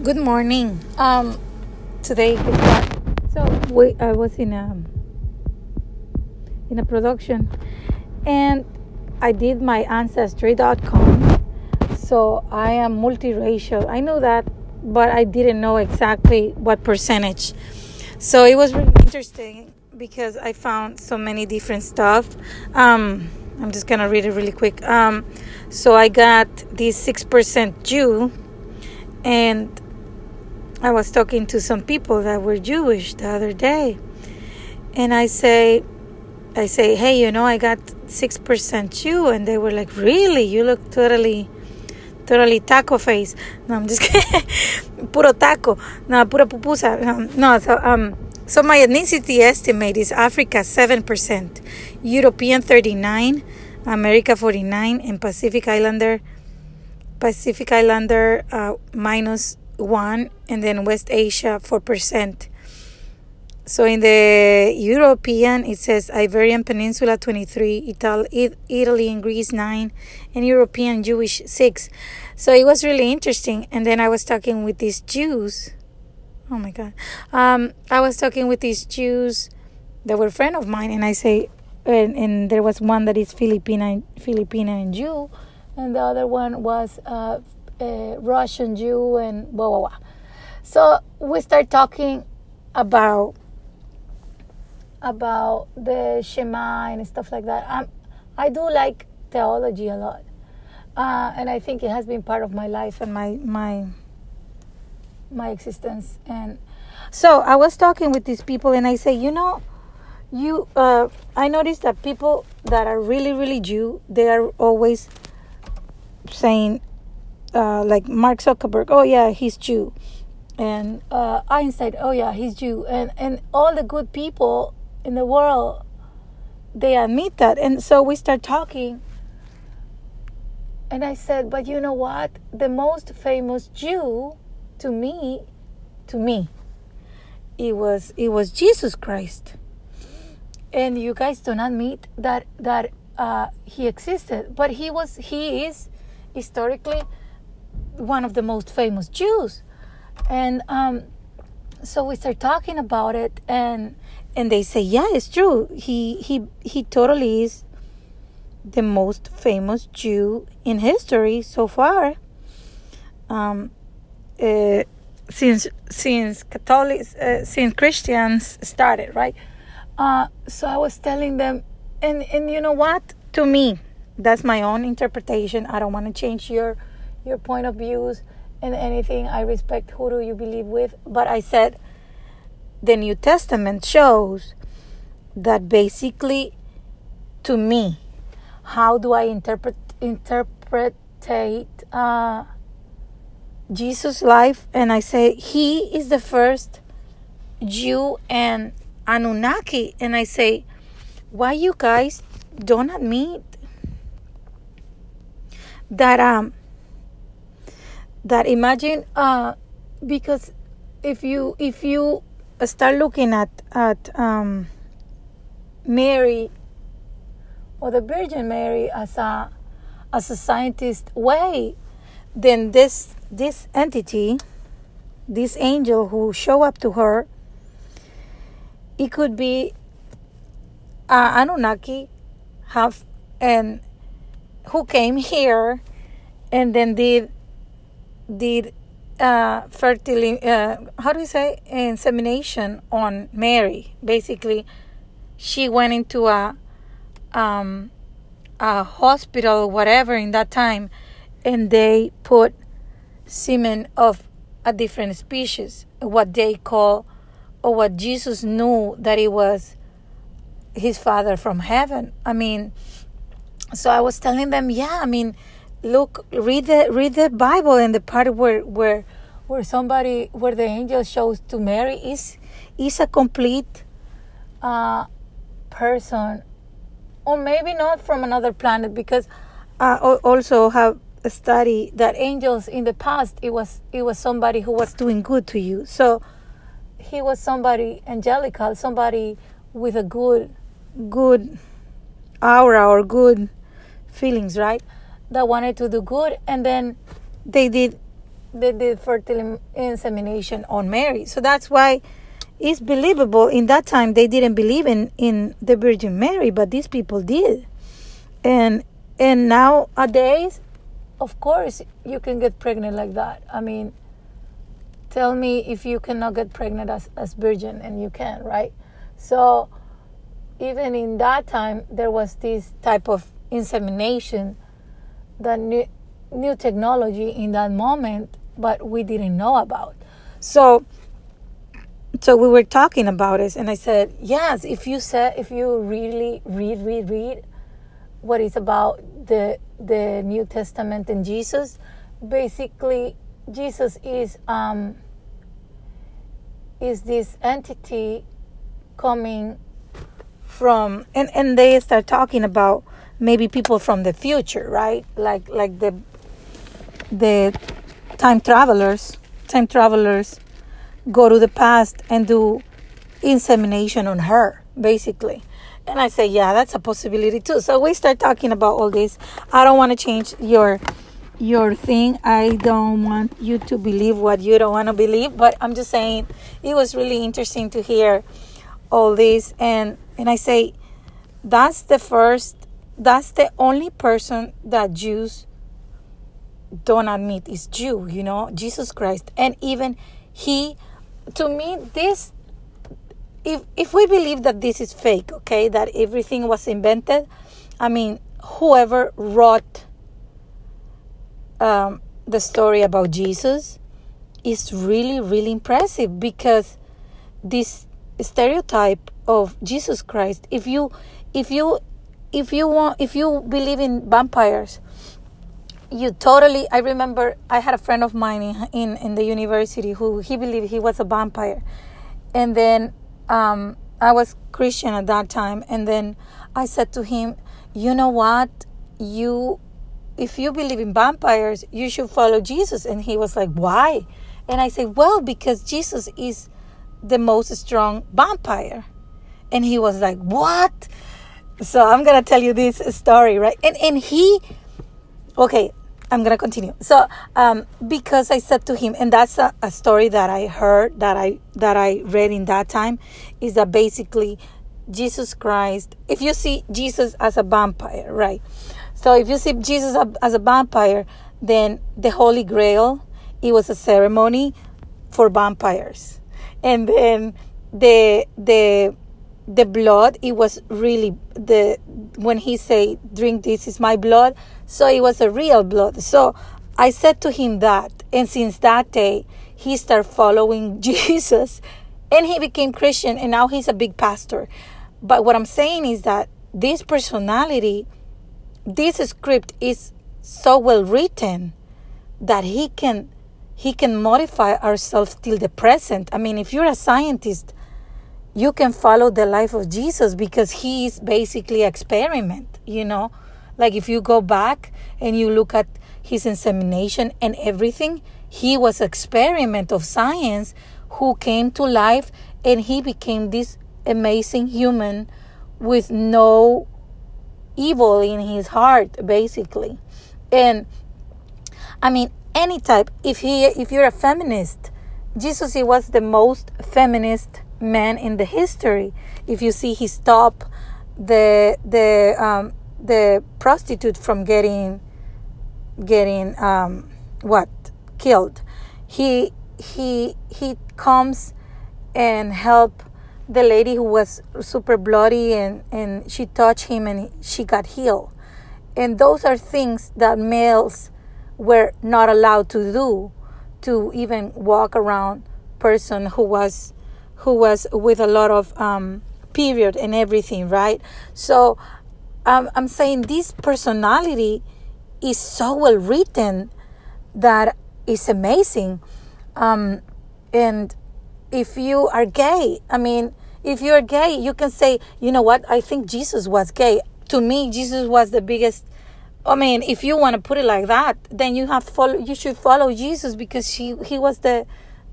Good morning. Um, today. So we, I was in a in a production, and I did my ancestry.com. So I am multiracial. I know that, but I didn't know exactly what percentage. So it was really interesting because I found so many different stuff. Um, I'm just gonna read it really quick. Um, so I got this six percent Jew, and I was talking to some people that were Jewish the other day, and I say, I say, hey, you know, I got six percent Jew, and they were like, really? You look totally, totally taco face. No, I'm just kidding. puro taco. No, pura pupusa. Um, no, so um, so my ethnicity estimate is Africa seven percent, European thirty nine, America forty nine, and Pacific Islander, Pacific Islander uh, minus one, and then West Asia four percent. So in the European, it says Iberian Peninsula 23, Ital- Italy and Greece 9, and European Jewish 6. So it was really interesting. And then I was talking with these Jews. Oh my God. Um, I was talking with these Jews that were a friend of mine, and I say, and, and there was one that is Filipina, Filipina and Jew, and the other one was uh, Russian Jew, and blah, blah, blah. So we start talking about about the Shema and stuff like that. I'm, I do like theology a lot, uh, and I think it has been part of my life and my my my existence. And so I was talking with these people, and I say, you know, you, uh, I noticed that people that are really really Jew, they are always saying, uh, like Mark Zuckerberg, oh yeah, he's Jew. And uh, Einstein, oh yeah, he's Jew, and and all the good people in the world they admit that. And so we start talking. And i said but you know what? The most famous jew to me to me it was it was jesus christ. And you guys don't admit that that uh, he existed. But he was he is historically one of the most famous jews. And um, so we start talking about it and and they say yeah it's true. He he he totally is the most famous jew in history so far. Um uh, since since catholics uh, since christians started right? Uh so i was telling them and and you know what? To me that's my own interpretation. I don't want to change your your point of views and anything i respect who do you believe with but i said the New Testament shows that basically, to me, how do I interpret interpret uh, Jesus' life? And I say he is the first Jew and Anunnaki, and I say, why you guys don't admit that um that imagine uh because if you if you start looking at at um, Mary or the Virgin Mary as a as a scientist way, then this this entity, this angel who show up to her, it could be uh, Anunnaki, have and who came here, and then did did uh, fertility, uh, how do you say, insemination on Mary. Basically, she went into a, um, a hospital, whatever, in that time, and they put semen of a different species, what they call, or what Jesus knew that it was his father from heaven. I mean, so I was telling them, yeah, I mean, look read the read the bible and the part where where where somebody where the angel shows to mary is is a complete uh, person. Or maybe not from another planet because i also have a study that angels in the past it was it was somebody who was doing good to you. So he was somebody angelical somebody with a good good aura or good feelings right that wanted to do good and then they did they did fertile insemination on Mary. So that's why it's believable. In that time, they didn't believe in in the Virgin Mary, but these people did, and and nowadays, of course, you can get pregnant like that. I mean, tell me if you cannot get pregnant as as virgin, and you can, right? So even in that time, there was this type of insemination that new, new technology in that moment, but we didn't know about. So, so we were talking about it, and I said, yes, if you said, if you really read, read, read what is about the the New Testament and Jesus, basically Jesus is um, is this entity coming from and and they start talking about maybe people from the future right? Like like the the time travelers time travelers go to the past and do insemination on her basically. And i say yeah that's a possibility too. So we start talking about all this. I don't want to change your your thing. I don't want you to believe what you don't want to believe but i'm just saying it was really interesting to hear all this. And and I say, that's the first, that's the only person that Jews don't admit is Jew, you know, Jesus Christ. And even he, to me, this, if, if we believe that this is fake, okay, that everything was invented, I mean, whoever wrote um, the story about Jesus is really, really impressive because this stereotype of Jesus Christ. If you if you if you want if you believe in vampires, you totally I remember I had a friend of mine in in, in the university who he believed he was a vampire. And then um, I was Christian at that time and then I said to him, "You know what? You if you believe in vampires, you should follow Jesus." And he was like, "Why?" And I said, "Well, because Jesus is the most strong vampire. And he was like, What? So I'm gonna tell you this story, right? And and he okay, I'm gonna continue. So um because I said to him, and that's a, a story that I heard that I that I read in that time, is that basically Jesus Christ, if you see Jesus as a vampire, right? So if you see Jesus as a vampire, then the Holy Grail, it was a ceremony for vampires and then the the the blood it was really the when he say drink this is my blood so it was a real blood so i said to him that and since that day he started following jesus and he became christian and now he's a big pastor but what i'm saying is that this personality this script is so well written that he can he can modify ourselves till the present. I mean, if you're a scientist, you can follow the life of Jesus because he is basically experiment, you know? Like if you go back and you look at his insemination and everything, he was experiment of science who came to life and he became this amazing human with no evil in his heart basically. And I mean, any type if he if you're a feminist jesus he was the most feminist man in the history. If you see he stopped the the um, the prostitute from getting getting um, what? Killed. He he he comes and help the lady who was super bloody and and she touched him and she got healed. And those are things that males were not allowed to do to even walk around person who was who was with a lot of um, period and everything right? So um, i'm saying this personality is so well written that it's amazing. Um, and if you are gay i mean if you're gay you can say you know what? I think jesus was gay. To me jesus was the biggest I mean, if you want to put it like that, then you have follow. You should follow Jesus because he he was the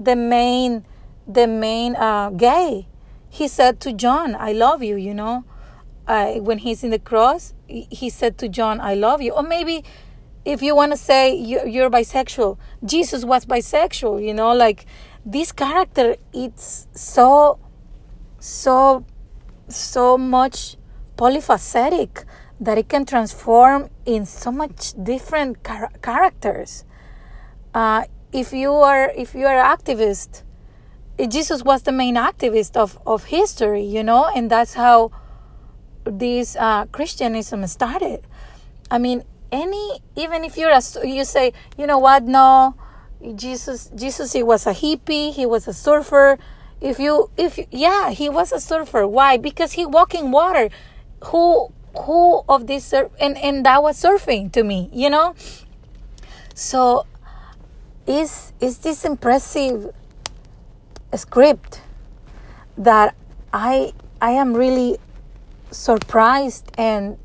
the main the main uh, gay. He said to John, "I love you." You know, uh, when he's in the cross, he said to John, "I love you." Or maybe if you want to say you're, you're bisexual, Jesus was bisexual, you know, like this character, it's so, so, so much polyphacetic that it can transform in so much different char- characters. Uh, if you are if you are activist, Jesus was the main activist of, of history, you know, and that's how this uh, Christianism started. I mean, any even if you're a you say you know what? No jesus jesus he was a hippie he was a surfer. If you if yeah he was a surfer. Why? Because he walked in water. Who who of this and and that was surfing to me you know? So is is this impressive script that i i am really surprised and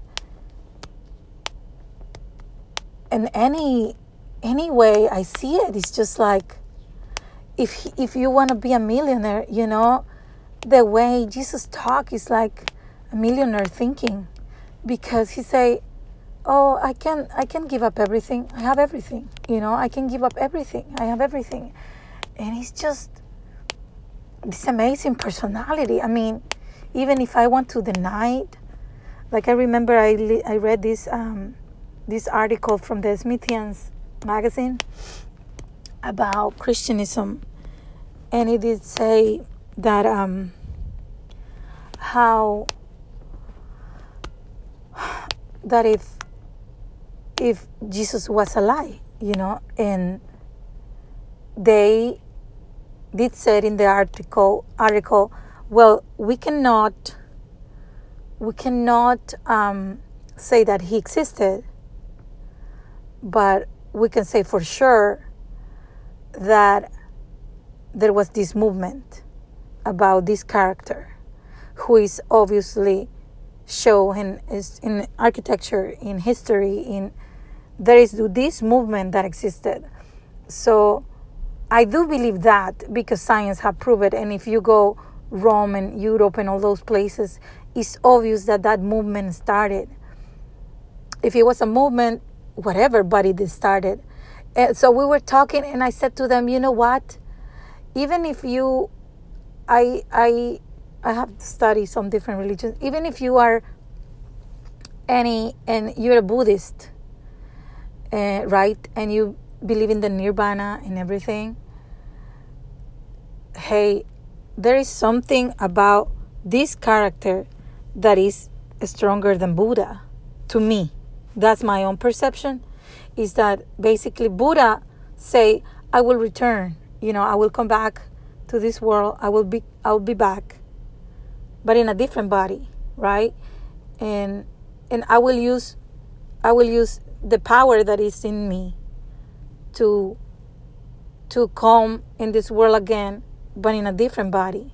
in any any way I see it, it's just like if if you want to be a millionaire, you know, the way Jesus talk is like a millionaire thinking, because he say, "Oh, I can I can give up everything. I have everything. You know, I can give up everything. I have everything," and he's just this amazing personality. I mean, even if I want to deny it, like I remember I I read this. Um, this article from the Smithsonian magazine about Christianism, and it did say that um, how that if if Jesus was alive, you know, and they did say in the article article, well, we cannot we cannot um, say that he existed but we can say for sure that there was this movement about this character who is obviously shown is in architecture in history in there is this movement that existed. So i do believe that because science have proved it and if you go rome and europe and all those places it's obvious that that movement started if it was a movement whatever body this started. And so we were talking, and I said to them, you know what? Even if you, I, I, I have studied some different religions. Even if you are any, and you're a Buddhist, uh, right? And you believe in the nirvana and everything. Hey, there is something about this character that is stronger than Buddha to me that's my own perception is that basically buddha say i will return you know i will come back to this world i will be i will be back but in a different body right and and i will use i will use the power that is in me to to come in this world again but in a different body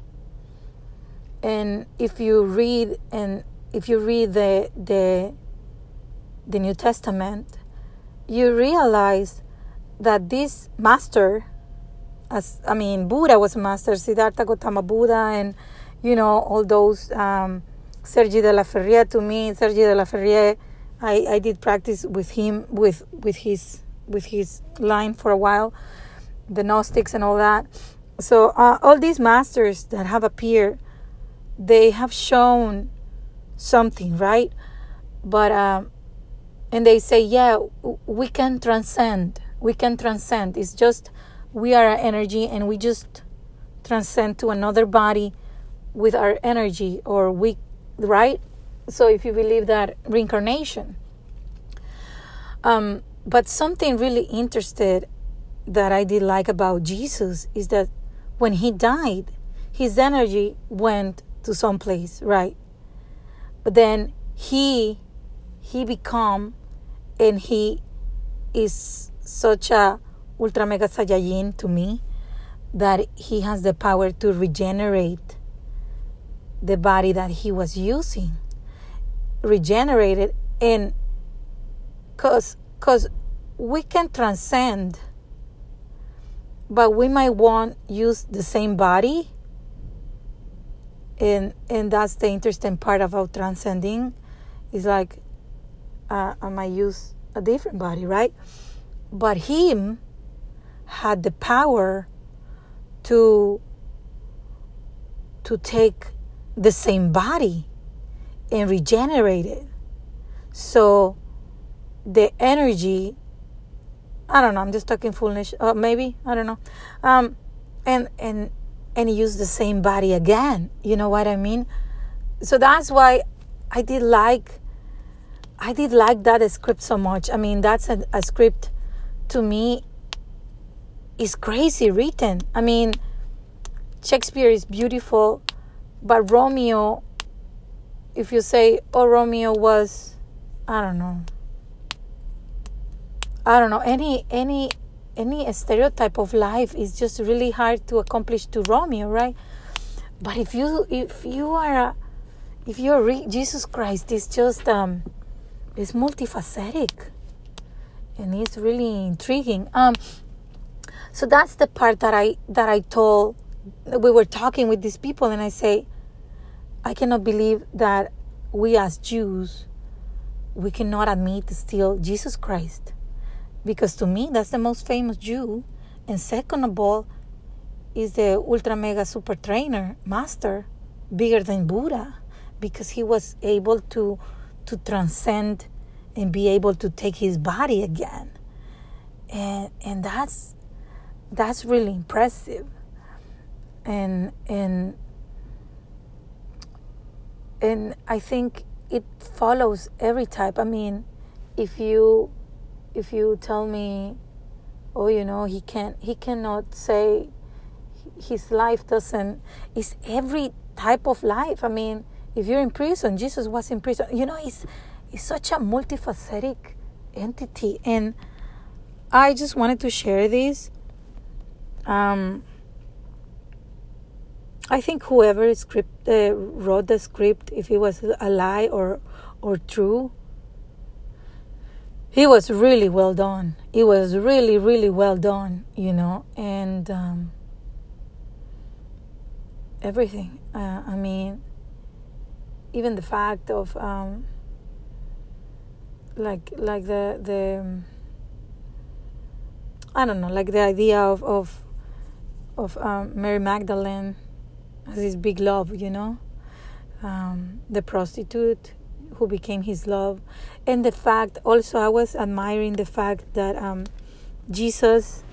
and if you read and if you read the the the New Testament, you realize that this master, as I mean, Buddha was a master, Siddhartha Gautama Buddha, and you know all those um, Sergi de la Ferrier. To me, Sergi de la Ferrier, I, I did practice with him with with his with his line for a while, the Gnostics and all that. So uh, all these masters that have appeared, they have shown something, right? But um, and they say, yeah, we can transcend. We can transcend. It's just we are energy and we just transcend to another body with our energy or we right so if you believe that reincarnation um, but something really interested that i did like about jesus is that when he died his energy went to some place right? But then he he become and he is such a ultra mega saiyajin to me that he has the power to regenerate the body that he was using. Regenerated and cause cause we can transcend but we might want use the same body and and that's the interesting part about transcending is like uh, I might use a different body, right? But him had the power to to take the same body and regenerate it. So the energy I don't know, I'm just talking foolish. Uh, maybe, I don't know. Um and and and use the same body again. You know what I mean? So that's why I did like I did like that script so much. I mean, that's a, a script to me is crazy written. I mean, Shakespeare is beautiful, but Romeo, if you say, oh, Romeo was, I don't know, I don't know, any, any, any stereotype of life is just really hard to accomplish to Romeo, right? But if you, if you are, a, if you're re- Jesus Christ, is just, um, it's multifaceted and it's really intriguing. Um, so that's the part that I that I told. We were talking with these people, and I say, I cannot believe that we as Jews, we cannot admit still Jesus Christ, because to me that's the most famous Jew, and second of all, is the ultra mega super trainer master, bigger than Buddha, because he was able to to transcend and be able to take his body again, and and that's that's really impressive. And and and I think it follows every type. I mean, if you if you tell me, oh, you know, he can't he cannot say his life doesn't is every type of life. I mean, if you're in prison, Jesus was in prison. You know, it's it's such a multifaceted entity, and I just wanted to share this um, I think whoever script uh, wrote the script, if it was a lie or or true, he was really well done. It was really, really well done, you know, and um, everything. Uh, I mean, even the fact of um, like like the the um, I don't know, like the idea of of of um, Mary Magdalene as his big love, you know, um, the prostitute who became his love, and the fact also I was admiring the fact that um, Jesus.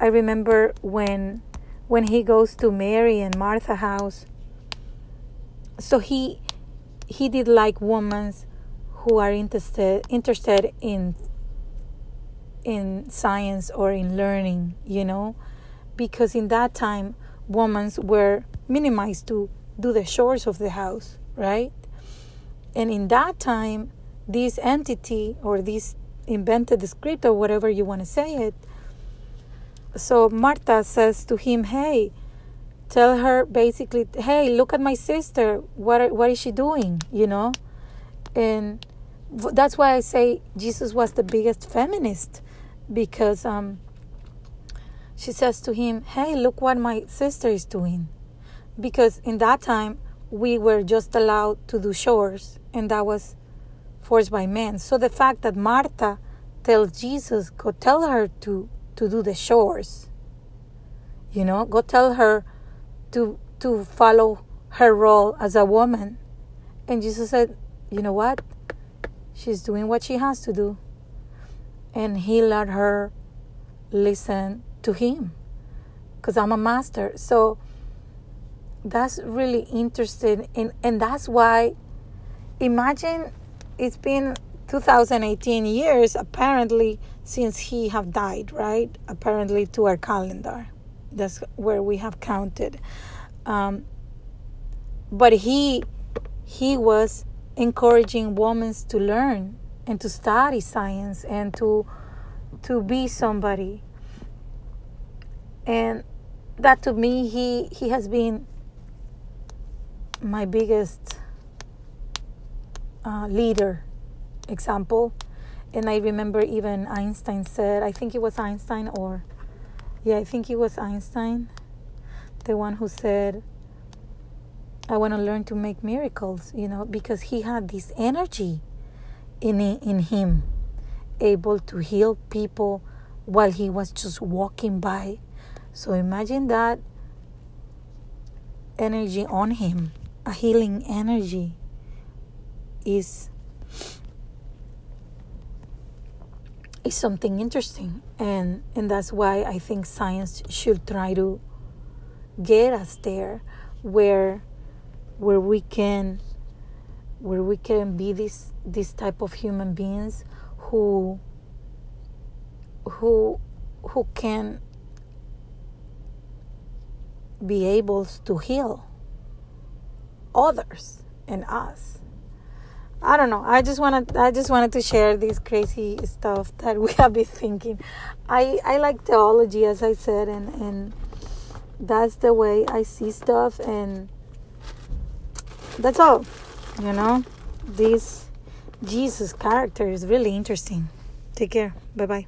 I remember when when he goes to Mary and Martha house. So he he did like women who are interested interested in in science or in learning, you know because in that time women were minimized to do the chores of the house, right? And in that time, this entity or this invented script or whatever you want to say it. So Martha says to him, "Hey, tell her basically, hey, look at my sister. What what is she doing? You know?" And that's why I say Jesus was the biggest feminist because um, she says to him, Hey, look what my sister is doing. Because in that time, we were just allowed to do chores, and that was forced by men. So the fact that Martha tells Jesus, Go tell her to, to do the chores, you know, go tell her to, to follow her role as a woman. And Jesus said, You know what? She's doing what she has to do. And he let her listen to him because I'm a master. So that's really interesting. And, and that's why, imagine it's been 2018 years apparently since he have died, right? Apparently to our calendar. That's where we have counted. Um, but he he was encouraging women to learn and to study science and to to be somebody and that to me he he has been my biggest uh, leader example and i remember even einstein said i think it was einstein or yeah i think it was einstein the one who said i want to learn to make miracles you know because he had this energy in in him able to heal people while he was just walking by. So imagine that energy on him, a healing energy is is something interesting. And and that's why I think science should try to get us there where where we can where we can be this this type of human beings who who who can be able to heal others and us I don't know. I just wanted I just wanted to share this crazy stuff that we have been thinking. I I like theology as I said and and that's the way I see stuff and that's all. You know, this Jesus character is really interesting. Take care. Bye bye.